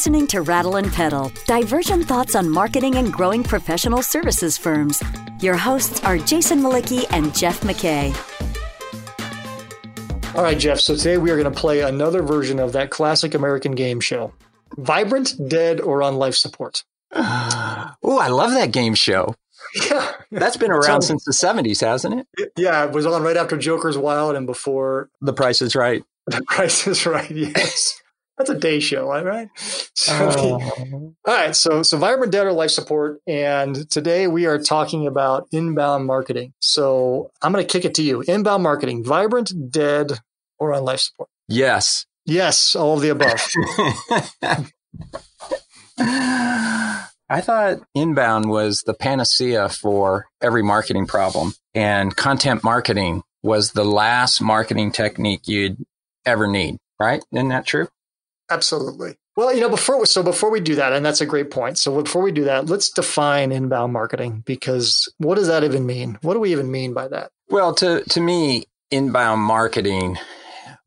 listening to Rattle and Pedal, divergent thoughts on marketing and growing professional services firms. Your hosts are Jason Mlicki and Jeff McKay. All right, Jeff. So today we are going to play another version of that classic American game show Vibrant, Dead, or on Life Support. oh, I love that game show. Yeah. That's been around so, since the 70s, hasn't it? Yeah, it was on right after Joker's Wild and before The Price is Right. The Price is Right, yes. That's a day show, right? So oh. all right, so so vibrant debt or life support, and today we are talking about inbound marketing. So I'm going to kick it to you. Inbound marketing, vibrant, dead, or on life support? Yes. Yes, all of the above. I thought inbound was the panacea for every marketing problem, and content marketing was the last marketing technique you'd ever need. Right? Isn't that true? Absolutely. Well, you know, before so before we do that, and that's a great point. So before we do that, let's define inbound marketing because what does that even mean? What do we even mean by that? Well, to to me, inbound marketing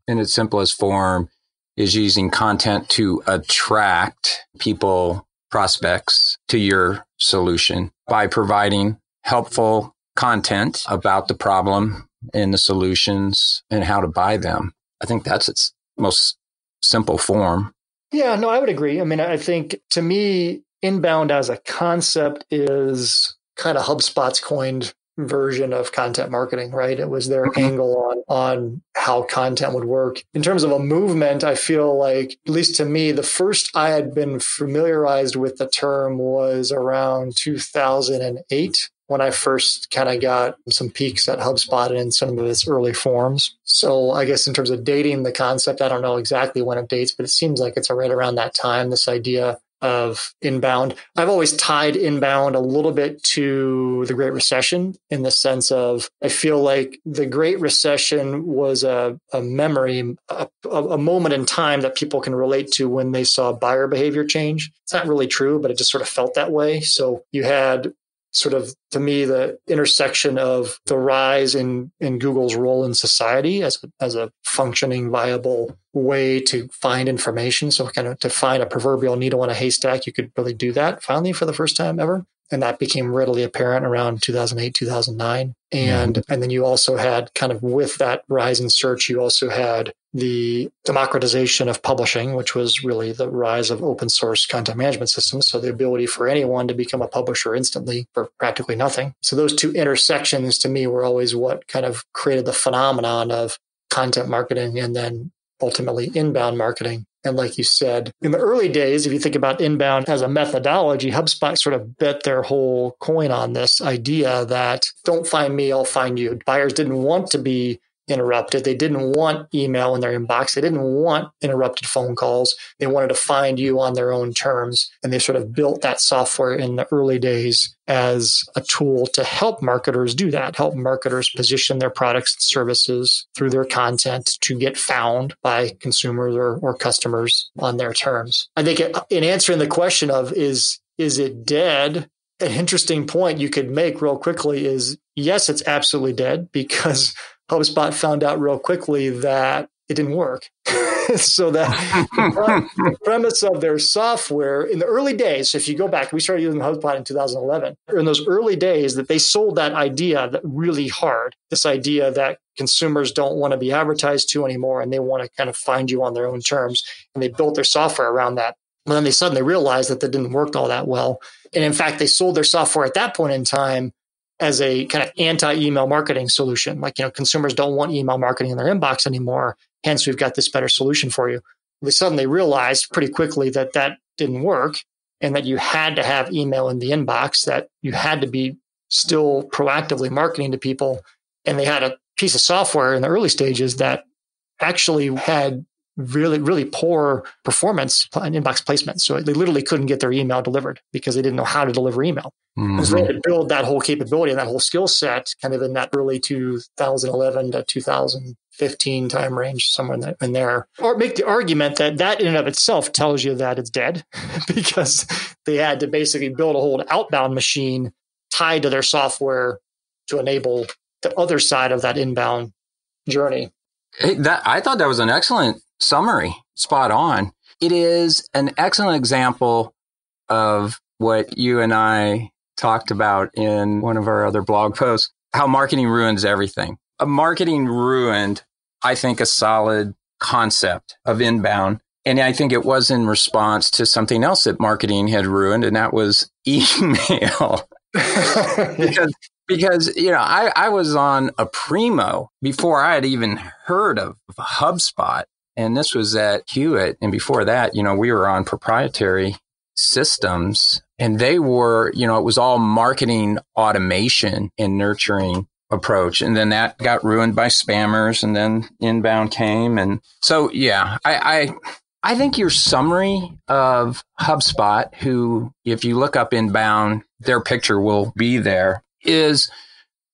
in its simplest form is using content to attract people, prospects to your solution by providing helpful content about the problem and the solutions and how to buy them. I think that's its most simple form. Yeah, no, I would agree. I mean, I think to me, inbound as a concept is kind of HubSpot's coined version of content marketing, right? It was their mm-hmm. angle on on how content would work. In terms of a movement, I feel like at least to me, the first I had been familiarized with the term was around 2008 when I first kind of got some peeks at HubSpot and in some of its early forms. So I guess in terms of dating the concept, I don't know exactly when it dates, but it seems like it's right around that time. This idea of inbound. I've always tied inbound a little bit to the Great Recession in the sense of I feel like the Great Recession was a, a memory, a, a, moment in time that people can relate to when they saw buyer behavior change. It's not really true, but it just sort of felt that way. So you had sort of to me the intersection of the rise in in Google's role in society as as a functioning viable way to find information. So kind of to find a proverbial needle in a haystack you could really do that finally for the first time ever and that became readily apparent around 2008 2009 and mm-hmm. and then you also had kind of with that rise in search you also had the democratization of publishing which was really the rise of open source content management systems. So the ability for anyone to become a publisher instantly for practically nothing. So those two intersections to me were always what kind of created the phenomenon of content marketing and then ultimately inbound marketing and like you said, in the early days, if you think about inbound as a methodology, HubSpot sort of bet their whole coin on this idea that don't find me, I'll find you. Buyers didn't want to be interrupted. They didn't want email in their inbox. They didn't want interrupted phone calls. They wanted to find you on their own terms. And they sort of built that software in the early days as a tool to help marketers do that, help marketers position their products and services through their content to get found by consumers or, or customers on their terms. I think in answering the question of is, is it dead? An interesting point you could make real quickly is yes, it's absolutely dead because HubSpot found out real quickly that it didn't work. so that the premise of their software in the early days, if you go back, we started using HubSpot in 2011. In those early days, that they sold that idea that really hard. This idea that consumers don't want to be advertised to anymore, and they want to kind of find you on their own terms. And they built their software around that. But then they suddenly realized that that didn't work all that well. And in fact, they sold their software at that point in time as a kind of anti-email marketing solution. Like, you know, consumers don't want email marketing in their inbox anymore. Hence, we've got this better solution for you. They suddenly realized pretty quickly that that didn't work and that you had to have email in the inbox, that you had to be still proactively marketing to people. And they had a piece of software in the early stages that actually had really, really poor performance in inbox placement. So they literally couldn't get their email delivered because they didn't know how to deliver email. Mm-hmm. So they had to build that whole capability and that whole skill set kind of in that early 2011 to 2015 time range, somewhere in, that, in there. Or make the argument that that in and of itself tells you that it's dead because they had to basically build a whole outbound machine tied to their software to enable the other side of that inbound journey. Hey, that I thought that was an excellent summary, spot on. it is an excellent example of what you and I talked about in one of our other blog posts how marketing ruins everything. A marketing ruined, I think, a solid concept of inbound. And I think it was in response to something else that marketing had ruined, and that was email. because because you know I, I was on Aprimo before I had even heard of HubSpot, and this was at Hewitt, and before that, you know, we were on proprietary systems, and they were, you know, it was all marketing automation and nurturing approach, and then that got ruined by spammers, and then inbound came, and so yeah, I, I I think your summary of HubSpot, who, if you look up inbound, their picture will be there, is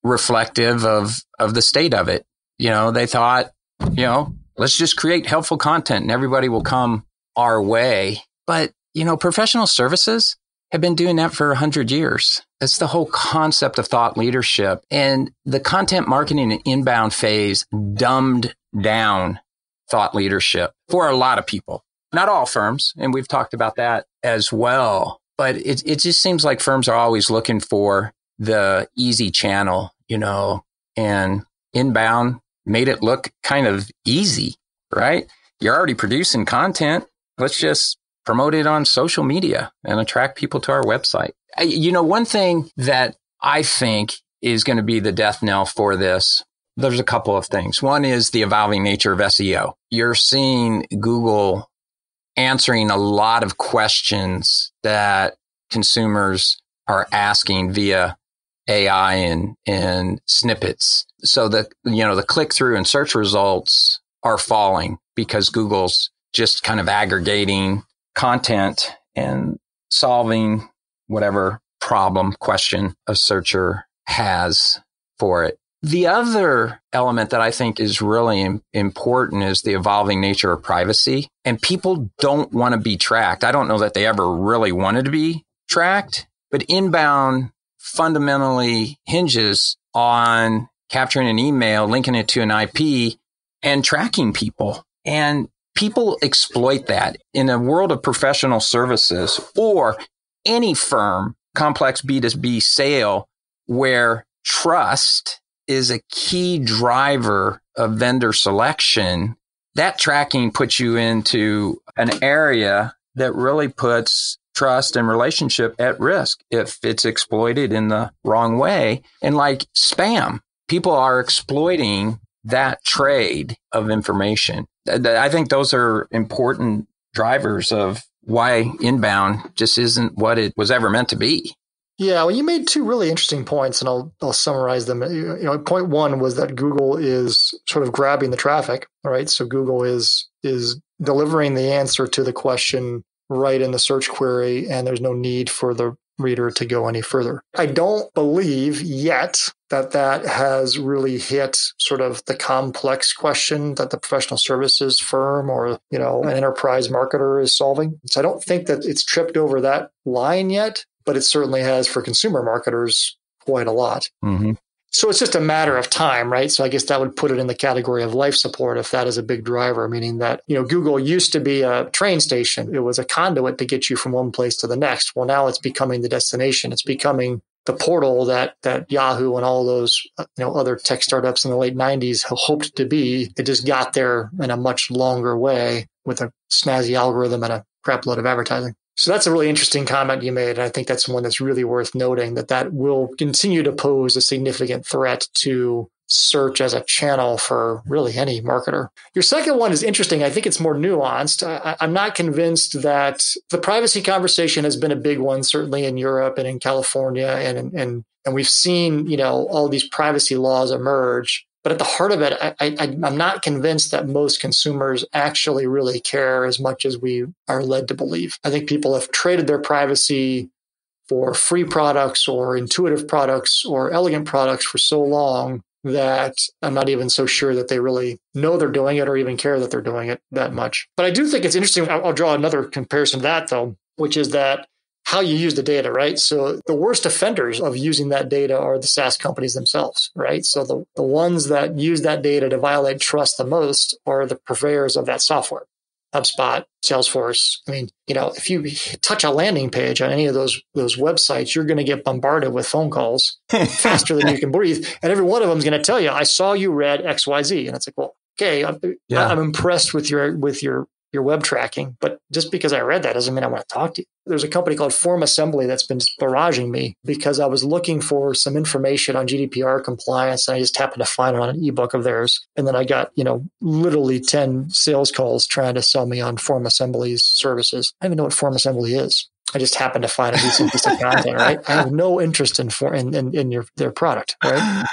reflective of, of the state of it. You know, they thought, you know, let's just create helpful content and everybody will come our way. But, you know, professional services have been doing that for a hundred years. That's the whole concept of thought leadership and the content marketing and inbound phase dumbed down thought leadership for a lot of people. Not all firms, and we've talked about that as well. But it, it just seems like firms are always looking for the easy channel, you know, and inbound made it look kind of easy, right? You're already producing content. Let's just promote it on social media and attract people to our website. You know, one thing that I think is going to be the death knell for this there's a couple of things. One is the evolving nature of SEO. You're seeing Google answering a lot of questions that consumers are asking via AI and, and snippets. So the, you know, the click through and search results are falling because Google's just kind of aggregating content and solving whatever problem question a searcher has for it. The other element that I think is really important is the evolving nature of privacy. And people don't want to be tracked. I don't know that they ever really wanted to be tracked, but inbound fundamentally hinges on capturing an email, linking it to an IP and tracking people. And people exploit that in a world of professional services or any firm, complex B2B sale where trust is a key driver of vendor selection, that tracking puts you into an area that really puts trust and relationship at risk if it's exploited in the wrong way. And like spam, people are exploiting that trade of information. I think those are important drivers of why inbound just isn't what it was ever meant to be. Yeah, well, you made two really interesting points, and I'll I'll summarize them. You know, point one was that Google is sort of grabbing the traffic, right? So Google is is delivering the answer to the question right in the search query, and there's no need for the reader to go any further. I don't believe yet that that has really hit sort of the complex question that the professional services firm or you know an enterprise marketer is solving. So I don't think that it's tripped over that line yet but it certainly has for consumer marketers quite a lot. Mm-hmm. So it's just a matter of time, right? So I guess that would put it in the category of life support if that is a big driver, meaning that, you know, Google used to be a train station. It was a conduit to get you from one place to the next. Well, now it's becoming the destination. It's becoming the portal that that Yahoo and all those uh, you know other tech startups in the late 90s hoped to be. It just got there in a much longer way with a snazzy algorithm and a crap load of advertising. So that's a really interesting comment you made. And I think that's one that's really worth noting that that will continue to pose a significant threat to search as a channel for really any marketer. Your second one is interesting. I think it's more nuanced. I, am not convinced that the privacy conversation has been a big one, certainly in Europe and in California, and and and we've seen you know all these privacy laws emerge. But at the heart of it, I, I'm not convinced that most consumers actually really care as much as we are led to believe. I think people have traded their privacy for free products or intuitive products or elegant products for so long that I'm not even so sure that they really know they're doing it or even care that they're doing it that much. But I do think it's interesting. I'll, I'll draw another comparison to that, though, which is that how you use the data, right? So the worst offenders of using that data are the SaaS companies themselves, right? So the, the ones that use that data to violate trust the most are the purveyors of that software. HubSpot, Salesforce. I mean, you know, if you touch a landing page on any of those those websites, you're going to get bombarded with phone calls faster than you can breathe, and every one of them is going to tell you, "I saw you read X, Y, Z," and it's like, well, okay, I'm, yeah. I'm impressed with your with your your web tracking. But just because I read that doesn't mean I want to talk to you. There's a company called Form Assembly that's been barraging me because I was looking for some information on GDPR compliance and I just happened to find it on an ebook of theirs. And then I got, you know, literally 10 sales calls trying to sell me on Form Assembly's services. I don't even know what Form Assembly is. I just happened to find a decent piece of content, right? I have no interest in for in, in, in your their product, right?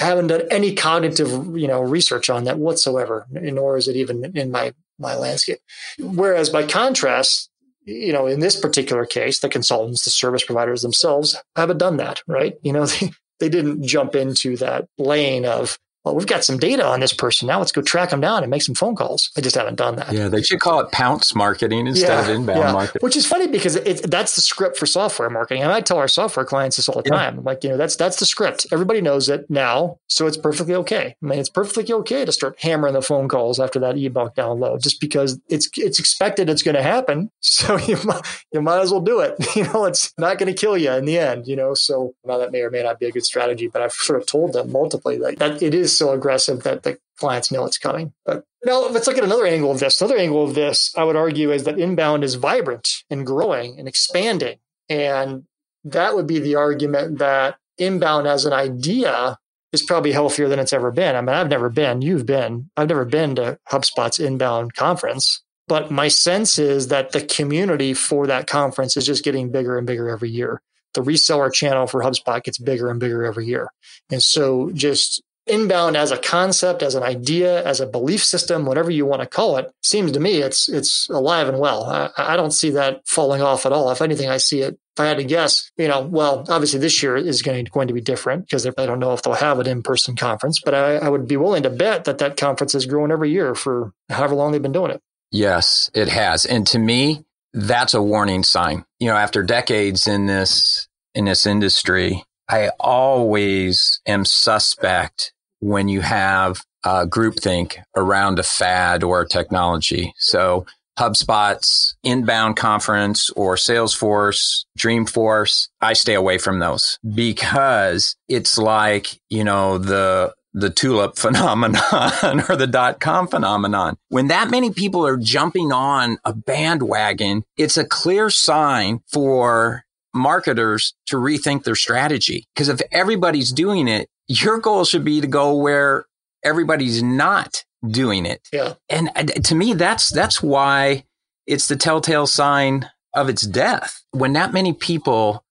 I haven't done any cognitive, you know, research on that whatsoever, nor is it even in my my landscape. Whereas by contrast, you know, in this particular case, the consultants, the service providers themselves haven't done that, right? You know, they, they didn't jump into that lane of, well, we've got some data on this person. Now let's go track them down and make some phone calls. I just haven't done that. Yeah, they should call it pounce marketing instead yeah, of inbound yeah. marketing. Which is funny because it, that's the script for software marketing. And I tell our software clients this all the yeah. time. like, you know, that's that's the script. Everybody knows it now, so it's perfectly okay. I mean, it's perfectly okay to start hammering the phone calls after that ebook download, just because it's it's expected it's going to happen. So you might, you might as well do it. You know, it's not going to kill you in the end. You know, so now that may or may not be a good strategy, but I've sort of told them multiply that, that it is is so aggressive that the clients know it's coming. But now let's look at another angle of this. Another angle of this, I would argue, is that inbound is vibrant and growing and expanding. And that would be the argument that inbound as an idea is probably healthier than it's ever been. I mean, I've never been, you've been, I've never been to HubSpot's inbound conference, but my sense is that the community for that conference is just getting bigger and bigger every year. The reseller channel for HubSpot gets bigger and bigger every year. And so just inbound as a concept, as an idea, as a belief system, whatever you want to call it, seems to me it's it's alive and well. I, I, don't see that falling off at all. If anything, I see it. If I had to guess, you know, well, obviously this year is going to, going to be different because I don't know if they'll have an in-person conference, but I, I would be willing to bet that that conference is growing every year for however long they've been doing it. Yes, it has, and to me, that's a warning sign. You know, after decades in this in this industry, I always am suspect when you have uh, groupthink around a fad or a technology. So HubSpot's inbound conference or Salesforce, Dreamforce, I stay away from those because it's like, you know, the the tulip phenomenon or the dot com phenomenon. When that many people are jumping on a bandwagon, it's a clear sign for marketers to rethink their strategy. Because if everybody's doing it, your goal should be to go where everybody's not doing it. Yeah. And uh, to me, that's, that's why it's the telltale sign of its death. When that many people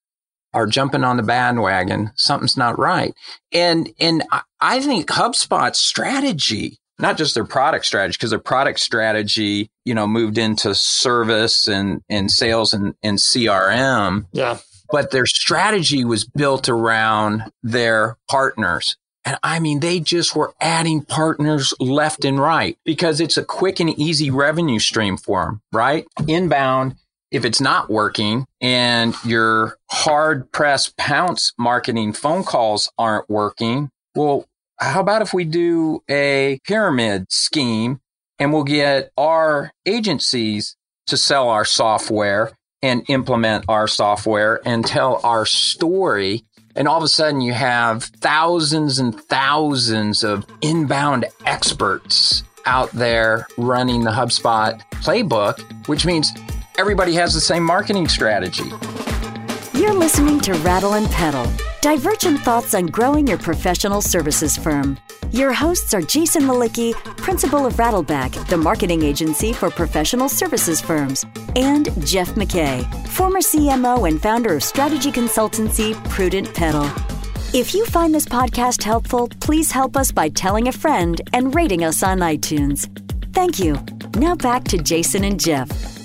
are jumping on the bandwagon, something's not right. And, and I think HubSpot's strategy, not just their product strategy, because their product strategy, you know, moved into service and, and sales and, and CRM. Yeah but their strategy was built around their partners. And I mean, they just were adding partners left and right because it's a quick and easy revenue stream for them, right? Inbound, if it's not working and your hard press pounce marketing phone calls aren't working, well, how about if we do a pyramid scheme and we'll get our agencies to sell our software and implement our software and tell our story. And all of a sudden, you have thousands and thousands of inbound experts out there running the HubSpot playbook, which means everybody has the same marketing strategy. You're listening to Rattle and Pedal, divergent thoughts on growing your professional services firm. Your hosts are Jason Mlicki, principal of Rattleback, the marketing agency for professional services firms, and Jeff McKay, former CMO and founder of strategy consultancy Prudent Pedal. If you find this podcast helpful, please help us by telling a friend and rating us on iTunes. Thank you. Now back to Jason and Jeff.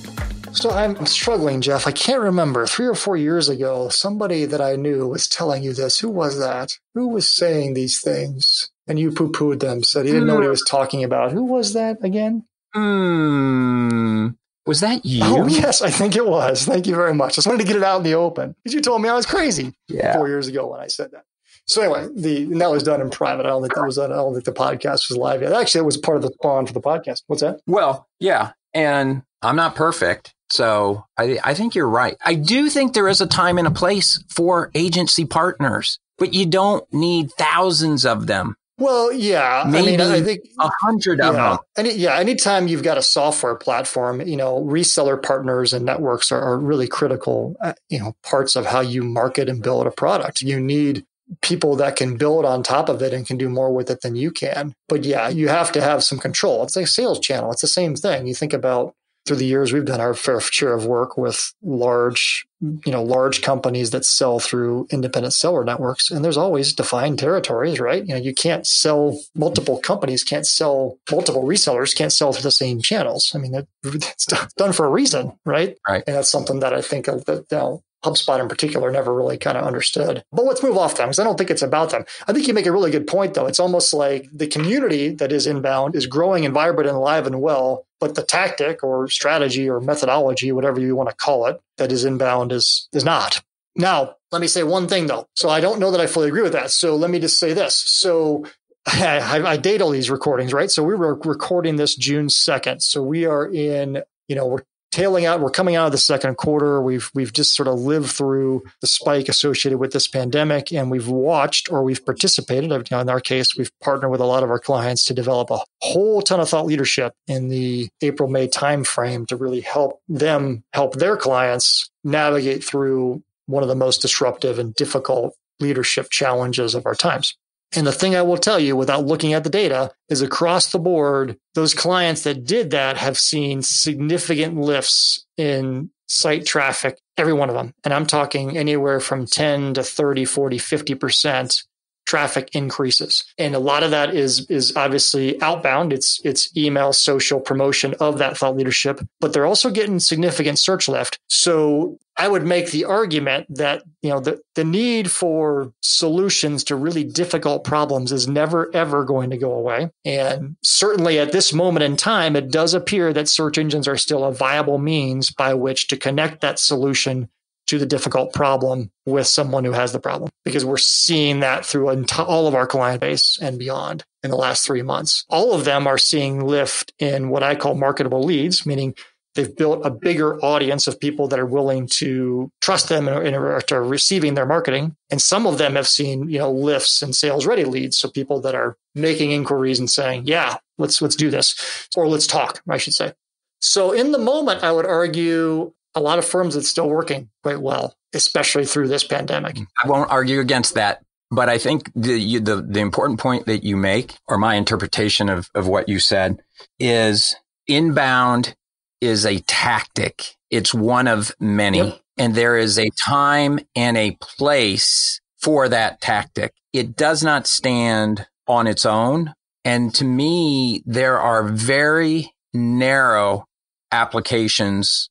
So I'm struggling, Jeff. I can't remember. Three or four years ago, somebody that I knew was telling you this. Who was that? Who was saying these things? and you poo pooed them, said he didn't know what he was talking about. Who was that again? Hmm. Was that you? Oh, yes, I think it was. Thank you very much. I just wanted to get it out in the open because you told me I was crazy yeah. four years ago when I said that. So anyway, the that was done in private. I don't think that was. Done. I don't think the podcast was live yet. Actually, it was part of the spawn for the podcast. What's that? Well, yeah, And I'm not perfect. So I, I think you're right. I do think there is a time and a place for agency partners, but you don't need thousands of them. Well, yeah. Maybe I mean, I think a hundred of yeah. them. Any, yeah. Anytime you've got a software platform, you know, reseller partners and networks are, are really critical, uh, you know, parts of how you market and build a product. You need people that can build on top of it and can do more with it than you can. But yeah, you have to have some control. It's like a sales channel. It's the same thing. You think about through the years we've done our fair share of work with large you know large companies that sell through independent seller networks and there's always defined territories right you know you can't sell multiple companies can't sell multiple resellers can't sell through the same channels i mean it's done for a reason right right and that's something that i think that you know, HubSpot in particular never really kind of understood. But let's move off them because I don't think it's about them. I think you make a really good point, though. It's almost like the community that is inbound is growing and vibrant and alive and well, but the tactic or strategy or methodology, whatever you want to call it, that is inbound is is not. Now, let me say one thing though. So I don't know that I fully agree with that. So let me just say this. So I, I, date all these recordings, right? So we were recording this June 2nd. So we are in, you know, we're tailing out. We're coming out of the second quarter. We've we've just sort of lived through the spike associated with this pandemic, and we've watched or we've participated. In our case, we've partnered with a lot of our clients to develop a whole ton of thought leadership in the April May timeframe to really help them help their clients navigate through one of the most disruptive and difficult leadership challenges of our times. And the thing I will tell you without looking at the data is across the board, those clients that did that have seen significant lifts in site traffic, every one of them. And I'm talking anywhere from 10 to 30, 40, 50% traffic increases. And a lot of that is is obviously outbound. It's it's email, social promotion of that thought leadership, but they're also getting significant search lift. So I would make the argument that, you know, the, the need for solutions to really difficult problems is never, ever going to go away. And certainly at this moment in time, it does appear that search engines are still a viable means by which to connect that solution to the difficult problem with someone who has the problem because we're seeing that through all of our client base and beyond in the last three months. All of them are seeing lift in what I call marketable leads, meaning they've built a bigger audience of people that are willing to trust them and are receiving their marketing. And some of them have seen, you know, lifts in sales ready leads. So people that are making inquiries and saying, yeah, let's, let's do this or let's talk, I should say. So in the moment, I would argue a lot of firms that's still working quite well, especially through this pandemic. I won't argue against that. But I think the, you, the, the important point that you make, or my interpretation of, of what you said, is inbound is a tactic. It's one of many. Yep. And there is a time and a place for that tactic. It does not stand on its own. And to me, there are very narrow applications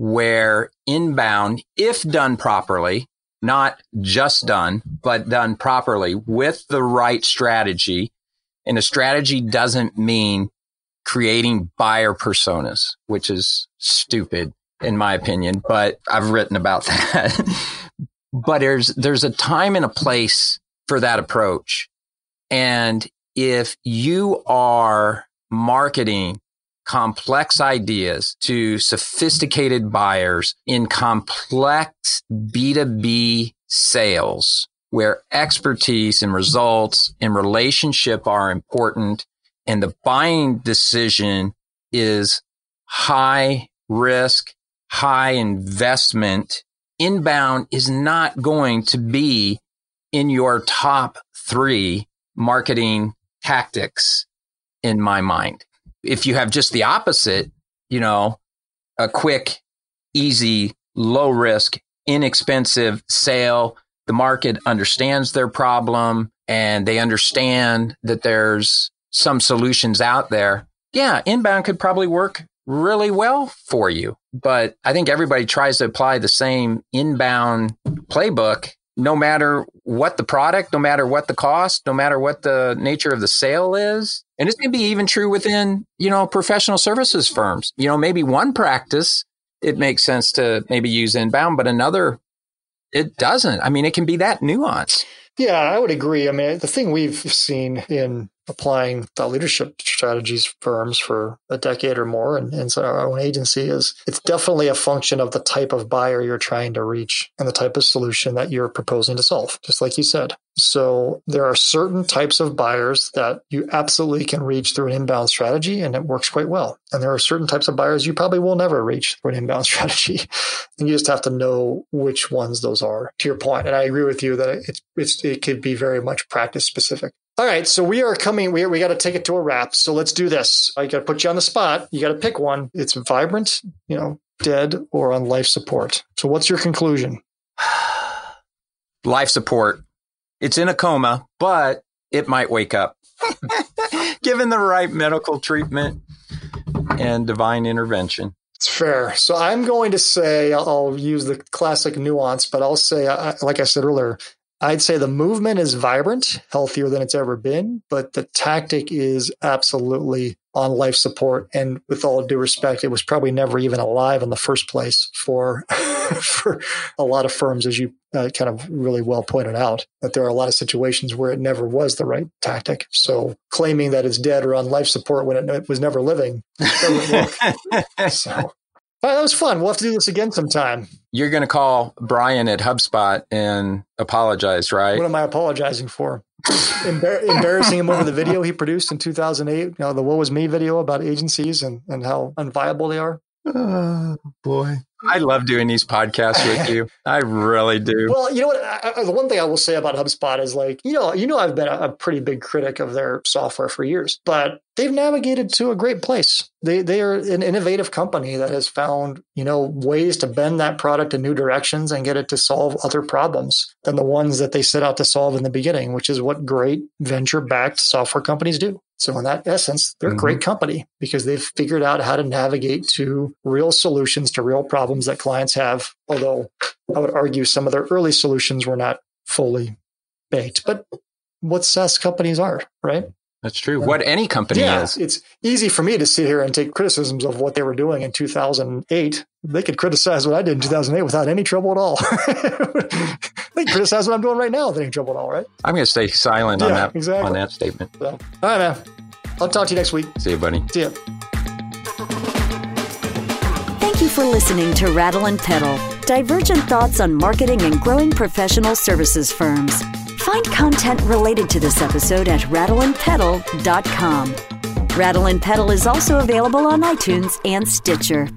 where inbound, if done properly, not just done, but done properly with the right strategy. And a strategy doesn't mean creating buyer personas, which is stupid in my opinion, but I've written about that. but there's, there's a time and a place for that approach. And if you are marketing complex ideas to sophisticated buyers in complex B2B sales where expertise and results and relationship are important and the buying decision is high risk, high investment. Inbound is not going to be in your top three marketing tactics in my mind if you have just the opposite, you know, a quick, easy, low risk, inexpensive sale, the market understands their problem and they understand that there's some solutions out there. Yeah, inbound could probably work really well for you. But I think everybody tries to apply the same inbound playbook no matter what the product, no matter what the cost, no matter what the nature of the sale is. And it's going to be even true within, you know, professional services firms. You know, maybe one practice, it makes sense to maybe use inbound, but another, it doesn't. I mean, it can be that nuance. Yeah, I would agree. I mean, the thing we've seen in applying thought leadership strategies firms for a decade or more and, and so our own agency is it's definitely a function of the type of buyer you're trying to reach and the type of solution that you're proposing to solve just like you said so there are certain types of buyers that you absolutely can reach through an inbound strategy and it works quite well. And there are certain types of buyers you probably will never reach through an inbound strategy. and you just have to know which ones those are to your point. And I agree with you that it, it's, it could be very much practice specific. All right, so we are coming. We we got to take it to a wrap. So let's do this. I got to put you on the spot. You got to pick one. It's vibrant, you know, dead, or on life support. So what's your conclusion? life support it's in a coma, but it might wake up. Given the right medical treatment and divine intervention. It's fair. So I'm going to say, I'll use the classic nuance, but I'll say, uh, like I said earlier, I'd say the movement is vibrant, healthier than it's ever been, but the tactic is absolutely on life support. And with all due respect, it was probably never even alive in the first place for, for a lot of firms, as you uh, kind of really well pointed out, that there are a lot of situations where it never was the right tactic. So claiming that it's dead or on life support when it was never living doesn't work. so Oh, that was fun. We'll have to do this again sometime. You're going to call Brian at HubSpot and apologize, right? What am I apologizing for? Embar- embarrassing him over the video he produced in 2008, you know, the Woe Was Me video about agencies and, and how unviable they are. Oh, boy. I love doing these podcasts with you. I really do. Well, you know what? I, I, the one thing I will say about HubSpot is like, you know, you know, I've been a, a, pretty big critic of their software for years, but they've navigated to a great place. They they are an innovative company that has found you know ways to bend that product in new directions and get it to solve other problems than the ones that they set out to solve in the beginning, which is what great venture backed software companies do. So in that essence, they're mm-hmm. a great company because they've figured out how to navigate to real solutions to real problems that clients have. Although I would argue some of their early solutions were not fully baked, but what SaaS companies are, right? That's true. What any company yeah, is. It's easy for me to sit here and take criticisms of what they were doing in 2008. They could criticize what I did in 2008 without any trouble at all. they criticize what I'm doing right now without any trouble at all, right? I'm going to stay silent yeah, on that exactly. on that statement. So, all right, man. I'll talk to you next week. See you, buddy. See ya. Thank you for listening to Rattle and Pedal, divergent thoughts on marketing and growing professional services firms. Find content related to this episode at rattleandpedal.com. Rattle and Pedal is also available on iTunes and Stitcher.